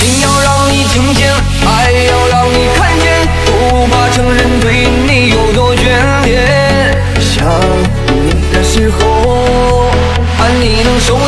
心要让你听见爱要让你看见不怕承认对你有多眷恋。想你的时候盼你能收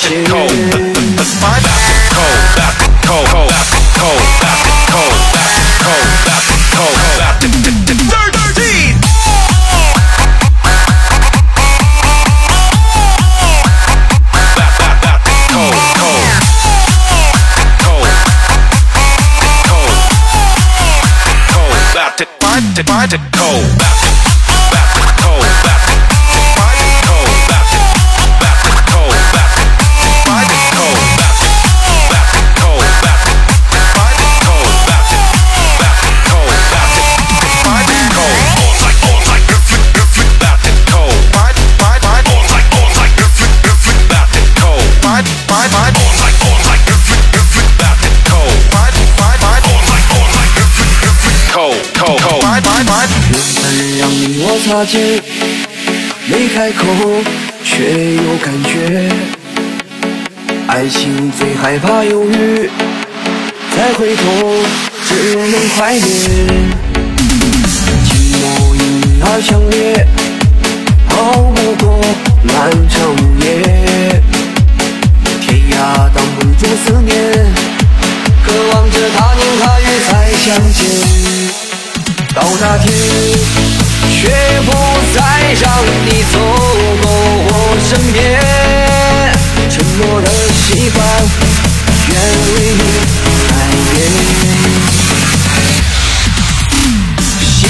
shit. Cold. 拜拜拜！缘分让你我擦肩，没开口却有感觉。爱情最害怕犹豫，再回头只能怀念。寂寞因你而强烈，熬不过漫长午夜。天涯挡不住思念，渴望着他年他月再相见。到那天。却不再让你走过我身边，沉默的习惯，愿为你改变。真